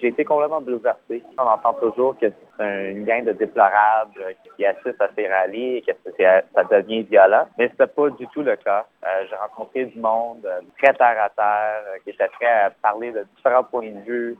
J'ai été complètement bouleversé. On entend toujours que c'est une gang de déplorables euh, qui assistent à ces rallyes et que ça devient violent, mais c'était pas du tout le cas. Euh, j'ai rencontré du monde euh, très terre à terre, qui était prêt à parler de différents points de vue,